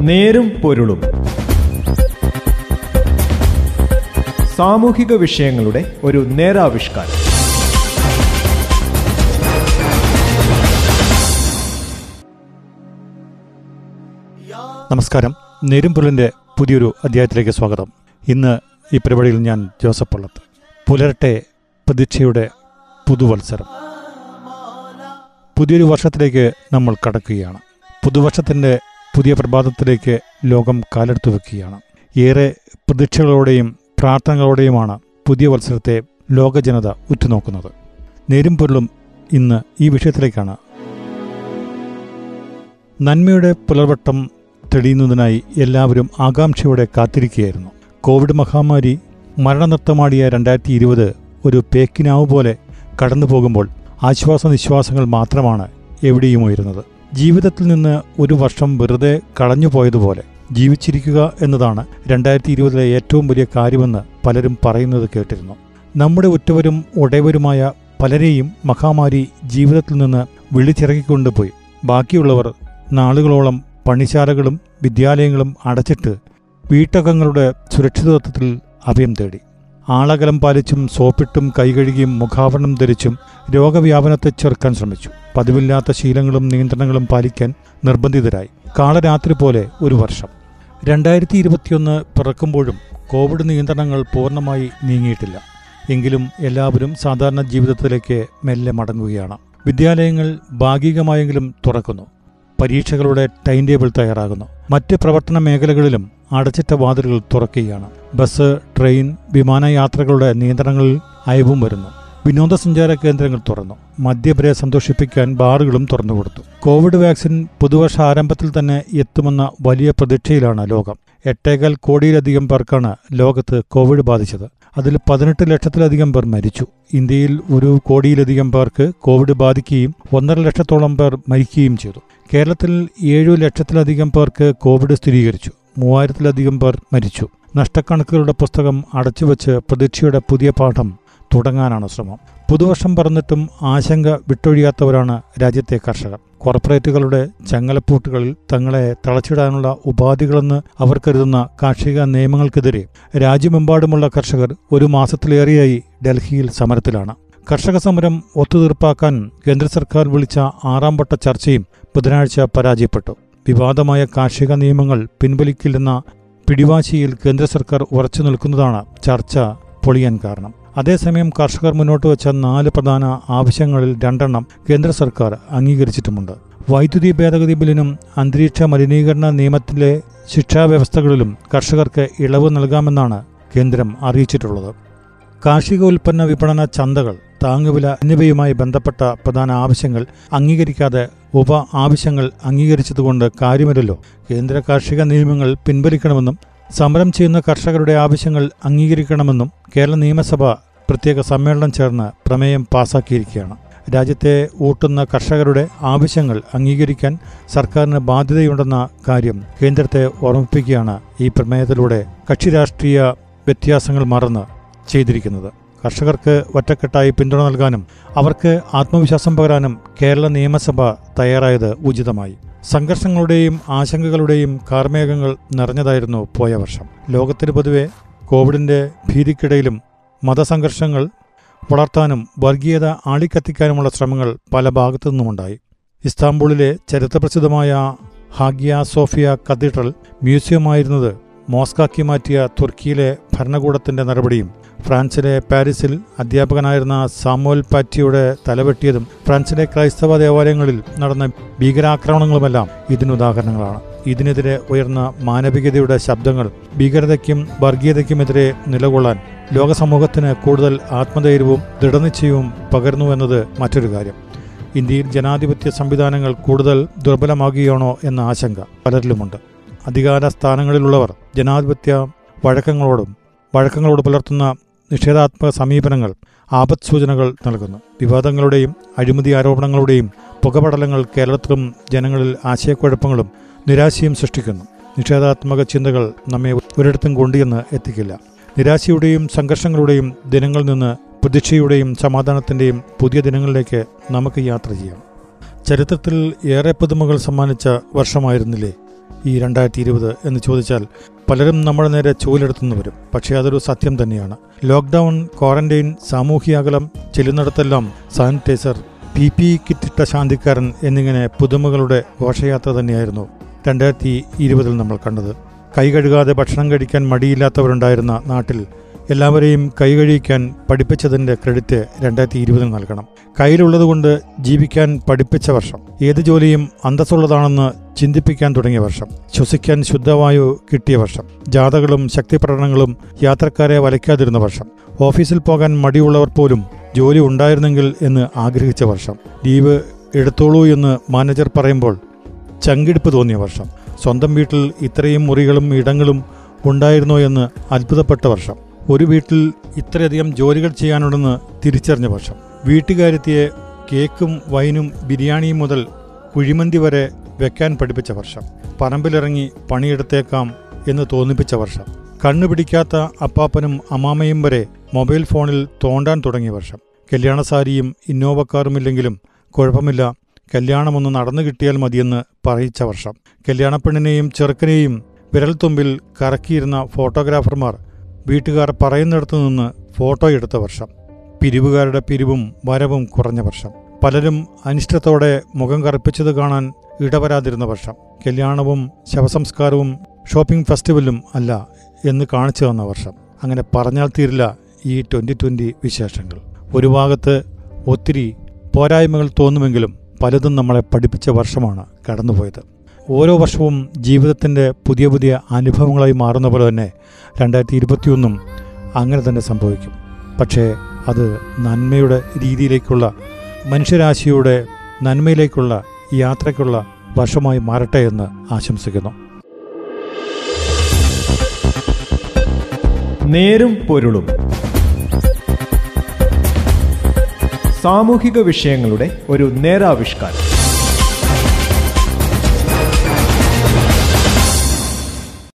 നേരും പൊരുളും. സാമൂഹിക വിഷയങ്ങളുടെ ഒരു നേരാവിഷ്കാരം. നമസ്കാരം. നെരുംപുലിന്റെ പുതിയൊരു അധ്യായത്തിലേക്ക് സ്വാഗതം. ഇന്ന് ഈ പരിപാടിയിൽ ഞാൻ ജോസഫ് പള്ളത്ത്. പുലരട്ടെ പ്രതീക്ഷയുടെ പുതുവത്സരം. പുതിയൊരു വർഷത്തിലേക്ക് നമ്മൾ കടക്കുകയാണ്. പുതുവർഷത്തിന്റെ പുതിയ പ്രഭാതത്തിലേക്ക് ലോകം കാലെടുത്തു വെക്കുകയാണ്. ഏറെ പ്രതീക്ഷകളോടെയും പ്രാർത്ഥനകളോടെയുമാണ് പുതിയ വത്സരത്തെ ലോകജനത ഉറ്റുനോക്കുന്നത്. നേരും പൊരുളും ഇന്ന് ഈ വിഷയത്തിലേക്കാണ്. നന്മയുടെ പുലർവട്ടം തെളിയുന്നതിനായി എല്ലാവരും ആകാംക്ഷയോടെ കാത്തിരിക്കുകയായിരുന്നു. കോവിഡ് മഹാമാരി മരണനൃത്തമാടിയ രണ്ടായിരത്തി ഇരുപത് ഒരു പേക്കിനാവ് പോലെ കടന്നു പോകുമ്പോൾ ആശ്വാസ നിശ്വാസങ്ങൾ മാത്രമാണ് എവിടെയും ഉയരുന്നത് ജീവിതത്തിൽ നിന്ന് ഒരു വർഷം വെറുതെ കളഞ്ഞുപോയതുപോലെ ജീവിച്ചിരിക്കുക എന്നതാണ് രണ്ടായിരത്തി ഇരുപതിലെ ഏറ്റവും വലിയ കാര്യമെന്ന് പലരും പറയുന്നത് കേട്ടിരുന്നു. നമ്മുടെ ഉറ്റവരും ഉടയവരുമായ പലരെയും മഹാമാരി ജീവിതത്തിൽ നിന്ന് വിളിച്ചിറക്കിക്കൊണ്ടുപോയി. ബാക്കിയുള്ളവർ നാളുകളോളം പണിശാലകളും വിദ്യാലയങ്ങളും അടച്ചിട്ട് വീട്ടകങ്ങളുടെ സുരക്ഷിതത്വത്തിൽ അഭയം തേടി. ആളകലം പാലിച്ചും സോപ്പിട്ടും കൈകഴുകിയും മുഖാവരണം ധരിച്ചും രോഗവ്യാപനത്തെ ചെറുക്കാൻ ശ്രമിച്ചു. പതിവില്ലാത്ത ശീലങ്ങളും നിയന്ത്രണങ്ങളും പാലിക്കാൻ നിർബന്ധിതരായി. കാളരാത്രി പോലെ ഒരു വർഷം. രണ്ടായിരത്തി ഇരുപത്തിയൊന്ന് പിറക്കുമ്പോഴും കോവിഡ് നിയന്ത്രണങ്ങൾ പൂർണമായി നീങ്ങിയിട്ടില്ല. എങ്കിലും എല്ലാവരും സാധാരണ ജീവിതത്തിലേക്ക് മെല്ലെ മടങ്ങുകയാണ്. വിദ്യാലയങ്ങൾ ഭാഗികമായെങ്കിലും തുറക്കുന്നു. പരീക്ഷകളുടെ ടൈം ടേബിൾ തയ്യാറാകുന്നു. മറ്റ് പ്രവർത്തന മേഖലകളിലും അടച്ചിട്ട വാതിലുകൾ തുറക്കുകയാണ്. ബസ് ട്രെയിൻ വിമാനയാത്രകളുടെ നിയന്ത്രണങ്ങളിൽ അയവും വരുന്നു. വിനോദസഞ്ചാര കേന്ദ്രങ്ങൾ തുറന്നു. മദ്യപരെ സന്തോഷിപ്പിക്കാൻ ബാറുകളും തുറന്നുകൊടുത്തു. കോവിഡ് വാക്സിൻ പുതുവർഷ ആരംഭത്തിൽ തന്നെ എത്തുമെന്ന വലിയ പ്രതീക്ഷയിലാണ് ലോകം. എട്ടേകാൽ കോടിയിലധികം പേർക്കാണ് ലോകത്ത് കോവിഡ് ബാധിച്ചത്. അതിൽ പതിനെട്ട് ലക്ഷത്തിലധികം പേർ മരിച്ചു. ഇന്ത്യയിൽ ഒരു കോടിയിലധികം പേർക്ക് കോവിഡ് ബാധിക്കുകയും ഒന്നര ലക്ഷത്തോളം പേർ മരിക്കുകയും ചെയ്തു. കേരളത്തിൽ ഏഴു ലക്ഷത്തിലധികം പേർക്ക് കോവിഡ് സ്ഥിരീകരിച്ചു. മൂവായിരത്തിലധികം പേർ മരിച്ചു. നഷ്ടക്കണക്കുകളുടെ പുസ്തകം അടച്ചുവെച്ച് പ്രതീക്ഷയുടെ പുതിയ പാഠം തുടങ്ങാനാണ് ശ്രമം. പുതുവർഷം പറന്നിട്ടും ആശങ്ക വിട്ടൊഴിയാത്തവരാണ് രാജ്യത്തെ കർഷകർ. കോർപ്പറേറ്റുകളുടെ ചങ്ങലപ്പൂട്ടുകളിൽ തങ്ങളെ തളച്ചിടാനുള്ള ഉപാധികളെന്ന് അവർ കരുതുന്ന കാർഷിക നിയമങ്ങൾക്കെതിരെ രാജ്യമെമ്പാടുമുള്ള കർഷകർ ഒരു മാസത്തിലേറെയായി ഡൽഹിയിൽ സമരത്തിലാണ്. കർഷക സമരം ഒത്തുതീർപ്പാക്കാൻ കേന്ദ്ര സർക്കാർ വിളിച്ച ആറാം വട്ട ചർച്ചയും ബുധനാഴ്ച പരാജയപ്പെട്ടു. വിവാദമായ കാർഷിക നിയമങ്ങൾ പിൻവലിക്കില്ലെന്ന പിടിവാശിയിൽ കേന്ദ്ര സർക്കാർ ഉറച്ചു നിൽക്കുന്നതാണ് ചർച്ച പൊളിയാൻ കാരണം. അതേസമയം കർഷകർ മുന്നോട്ട് വെച്ച നാല് പ്രധാന ആവശ്യങ്ങളിൽ രണ്ടെണ്ണം കേന്ദ്ര സർക്കാർ അംഗീകരിച്ചിട്ടുമുണ്ട്. വൈദ്യുതി ഭേദഗതി ബില്ലിനും അന്തരീക്ഷ മലിനീകരണ നിയമത്തിലെ ശിക്ഷാവ്യവസ്ഥകളിലും കർഷകർക്ക് ഇളവ് നൽകാമെന്നാണ് കേന്ദ്രം അറിയിച്ചിട്ടുള്ളത്. കാർഷിക ഉൽപ്പന്ന വിപണന ചന്തകൾ താങ്ങുവില എന്നിവയുമായി ബന്ധപ്പെട്ട പ്രധാന ആവശ്യങ്ങൾ അംഗീകരിക്കാതെ ഉപ ആവശ്യങ്ങൾ അംഗീകരിച്ചതുകൊണ്ട് കാര്യമില്ലല്ലോ. കേന്ദ്ര കാർഷിക നിയമങ്ങൾ പിൻവലിക്കണമെന്നും സമരം ചെയ്യുന്ന കർഷകരുടെ ആവശ്യങ്ങൾ അംഗീകരിക്കണമെന്നും കേരള നിയമസഭ പ്രത്യേക സമ്മേളനം ചേർന്ന് പ്രമേയം പാസാക്കിയിരിക്കുകയാണ്. രാജ്യത്തെ ഊട്ടുന്ന കർഷകരുടെ ആവശ്യങ്ങൾ അംഗീകരിക്കാൻ സർക്കാരിന് ബാധ്യതയുണ്ടെന്ന കാര്യം കേന്ദ്രത്തെ ഓർമ്മിപ്പിക്കുകയാണ് ഈ പ്രമേയത്തിലൂടെ കക്ഷി രാഷ്ട്രീയ വ്യത്യാസങ്ങൾ മറന്ന് ചെയ്തിരിക്കുന്നത്. കർഷകർക്ക് ഒറ്റക്കെട്ടായി പിന്തുണ നൽകാനും അവർക്ക് ആത്മവിശ്വാസം പകരാനും കേരള നിയമസഭ തയ്യാറായത് ഉചിതമായി. സംഘർഷങ്ങളുടെയും ആശങ്കകളുടെയും കാർമേഘങ്ങൾ നിറഞ്ഞതായിരുന്നു പോയ വർഷം. ലോകത്തിന് പൊതുവെ കോവിഡിന്റെ ഭീതിക്കിടയിലും മതസംഘർഷങ്ങൾ വളർത്താനും വർഗീയത ആളിക്കത്തിക്കാനുമുള്ള ശ്രമങ്ങൾ പല ഭാഗത്തു നിന്നുമുണ്ടായി ഇസ്താംബൂളിലെ ചരിത്രപ്രസിദ്ധമായ ഹാഗിയ സോഫിയ കത്തീഡ്രൽ മ്യൂസിയമായിരുന്നത് മോസ്കാക്കി മാറ്റിയ തുർക്കിയിലെ ഭരണകൂടത്തിന്റെ നടപടിയും ഫ്രാൻസിലെ പാരീസിൽ അധ്യാപകനായിരുന്ന സാമുവൽ പാറ്റിയുടെ തലവെട്ടിയതും ഫ്രാൻസിലെ ക്രൈസ്തവ ദേവാലയങ്ങളിൽ നടന്ന ഭീകരാക്രമണങ്ങളുമെല്ലാം ഇതിനുദാഹരണങ്ങളാണ് ഇതിനെതിരെ ഉയർന്ന മാനവികതയുടെ ശബ്ദങ്ങൾ ഭീകരതയ്ക്കും വർഗീയതയ്ക്കുമെതിരെ നിലകൊള്ളാൻ ലോകസമൂഹത്തിന് കൂടുതൽ ആത്മധൈര്യവും ദൃഢനിശ്ചയവും പകർന്നുവെന്നത് മറ്റൊരു കാര്യം. ഇന്ത്യയിൽ ജനാധിപത്യ സംവിധാനങ്ങൾ കൂടുതൽ ദുർബലമാകുകയാണോ എന്ന ആശങ്ക പലരിലുമുണ്ട്. അധികാര സ്ഥാനങ്ങളിലുള്ളവർ ജനാധിപത്യ വഴക്കങ്ങളോടും വഴക്കങ്ങളോട് പുലർത്തുന്ന നിഷേധാത്മക സമീപനങ്ങൾ ആപത് സൂചനകൾ നൽകുന്നു. വിവാദങ്ങളുടെയും അഴിമതി ആരോപണങ്ങളുടെയും പുകപടലങ്ങൾ കേരളത്തിലും ജനങ്ങളിൽ ആശയക്കുഴപ്പങ്ങളും നിരാശയും സൃഷ്ടിക്കുന്നു. നിഷേധാത്മക ചിന്തകൾ നമ്മെ ഒരിടത്തും കൊണ്ടുചെന്ന് എത്തിക്കില്ല. നിരാശയുടെയും സംഘർഷങ്ങളുടെയും ദിനങ്ങളിൽ നിന്ന് പ്രതീക്ഷയുടെയും സമാധാനത്തിന്റെയും പുതിയ ദിനങ്ങളിലേക്ക് നമുക്ക് യാത്ര ചെയ്യാം. ചരിത്രത്തിൽ ഏറെ പുതുമകൾ സമ്മാനിച്ച വർഷമായിരുന്നില്ലേ? ഈ രണ്ടായിരത്തി ഇരുപത് എന്ന് ചോദിച്ചാൽ പലരും നമ്മുടെ നേരെ ചൂലെടുത്തുനിന്ന് വരും. പക്ഷേ അതൊരു സത്യം തന്നെയാണ്. ലോക്ക്ഡൗൺ ക്വാറന്റൈൻ സാമൂഹ്യ അകലം ചെല്ലുന്നിടത്തെല്ലാം സാനിറ്റൈസർ പി പി കിറ്റിട്ട ശാന്തിക്കാരൻ എന്നിങ്ങനെ പുതുമകളുടെ ഘോഷയാത്ര തന്നെയായിരുന്നു രണ്ടായിരത്തി ഇരുപതിൽ നമ്മൾ കണ്ടത്. കൈ കഴുകാതെ ഭക്ഷണം കഴിക്കാൻ മടിയില്ലാത്തവരുണ്ടായിരുന്ന നാട്ടിൽ എല്ലാവരെയും കൈ പഠിപ്പിച്ചതിന്റെ ക്രെഡിറ്റ് രണ്ടായിരത്തി ഇരുപതിൽ നൽകണം. കയ്യിലുള്ളതുകൊണ്ട് ജീവിക്കാൻ പഠിപ്പിച്ച വർഷം. ഏത് ജോലിയും അന്തസ്സുള്ളതാണെന്ന് ചിന്തിപ്പിക്കാൻ തുടങ്ങിയ വർഷം. ശ്വസിക്കാൻ ശുദ്ധവായു കിട്ടിയ വർഷം. ജാഥകളും ശക്തിപ്രകടനങ്ങളും യാത്രക്കാരെ വലയ്ക്കാതിരുന്ന വർഷം. ഓഫീസിൽ പോകാൻ മടിയുള്ളവർ പോലും ജോലി ഉണ്ടായിരുന്നെങ്കിൽ എന്ന് ആഗ്രഹിച്ച വർഷം. ലീവ് എടുത്തോളൂ എന്ന് മാനേജർ പറയുമ്പോൾ ചങ്കിടിപ്പ് തോന്നിയ വർഷം. സ്വന്തം വീട്ടിൽ ഇത്രയും മുറികളും ഇടങ്ങളും ഉണ്ടായിരുന്നോ എന്ന് അത്ഭുതപ്പെട്ട വർഷം. ഒരു വീട്ടിൽ ഇത്രയധികം ജോലികൾ ചെയ്യാനുണ്ടെന്ന് തിരിച്ചറിഞ്ഞ വർഷം വീട്ടുകാരെത്തിയെ കേക്കും വൈനും ബിരിയാണിയും മുതൽ കുഴിമന്തി വരെ വെക്കാൻ പഠിപ്പിച്ച വർഷം പറമ്പിലിറങ്ങി പണിയെടുത്തേക്കാം എന്ന് തോന്നിപ്പിച്ച വർഷം കണ്ണു പിടിക്കാത്ത അപ്പാപ്പനും അമ്മാമയും വരെ മൊബൈൽ ഫോണിൽ തോണ്ടാൻ തുടങ്ങിയ വർഷം. കല്യാണസാരിയും സാരിയും ഇന്നോവക്കാറുമില്ലെങ്കിലും കുഴപ്പമില്ല കല്യാണമൊന്ന് നടന്നു കിട്ടിയാൽ മതിയെന്ന് പറയിച്ച വർഷം. കല്യാണപ്പെണ്ണിനെയും ചെറുക്കനെയും വിരൽത്തുമ്പിൽ കറക്കിയിരുന്ന ഫോട്ടോഗ്രാഫർമാർ വീട്ടുകാർ പറയുന്നിടത്തു നിന്ന് ഫോട്ടോ എടുത്ത വർഷം. പിരിവുകാരുടെ പിരിവും വരവും കുറഞ്ഞ വർഷം. പലരും അനിഷ്ടത്തോടെ മുഖം കറുപ്പിച്ചത് കാണാൻ ഇടവരാതിരുന്ന വർഷം. കല്യാണവും ശവസംസ്കാരവും ഷോപ്പിംഗ് ഫെസ്റ്റിവലും അല്ല എന്ന് കാണിച്ചു തന്ന വർഷം. അങ്ങനെ പറഞ്ഞാൽ തീരില്ല ഈ ട്വന്റി ട്വന്റി വിശേഷങ്ങൾ. ഒരു ഭാഗത്ത് ഒത്തിരി പോരായ്മകൾ തോന്നുമെങ്കിലും പലതും നമ്മളെ പഠിപ്പിച്ച വർഷമാണ് കടന്നുപോയത്. ഓരോ വർഷവും ജീവിതത്തിന്റെ പുതിയ പുതിയ അനുഭവങ്ങളായി മാറുന്ന പോലെ തന്നെ രണ്ടായിരത്തി ഇരുപത്തിയൊന്നും അങ്ങനെ തന്നെ സംഭവിക്കും. പക്ഷേ അത് നന്മയുടെ രീതിയിലേക്കുള്ള മനുഷ്യരാശിയുടെ നന്മയിലേക്കുള്ള യാത്രയ്ക്കുള്ള വർഷമായി മാറട്ടെ എന്ന് ആശംസിക്കുന്നു. നേരും പൊരുളും. സാമൂഹിക വിഷയങ്ങളുടെ ഒരു നേരാവിഷ്കാരം.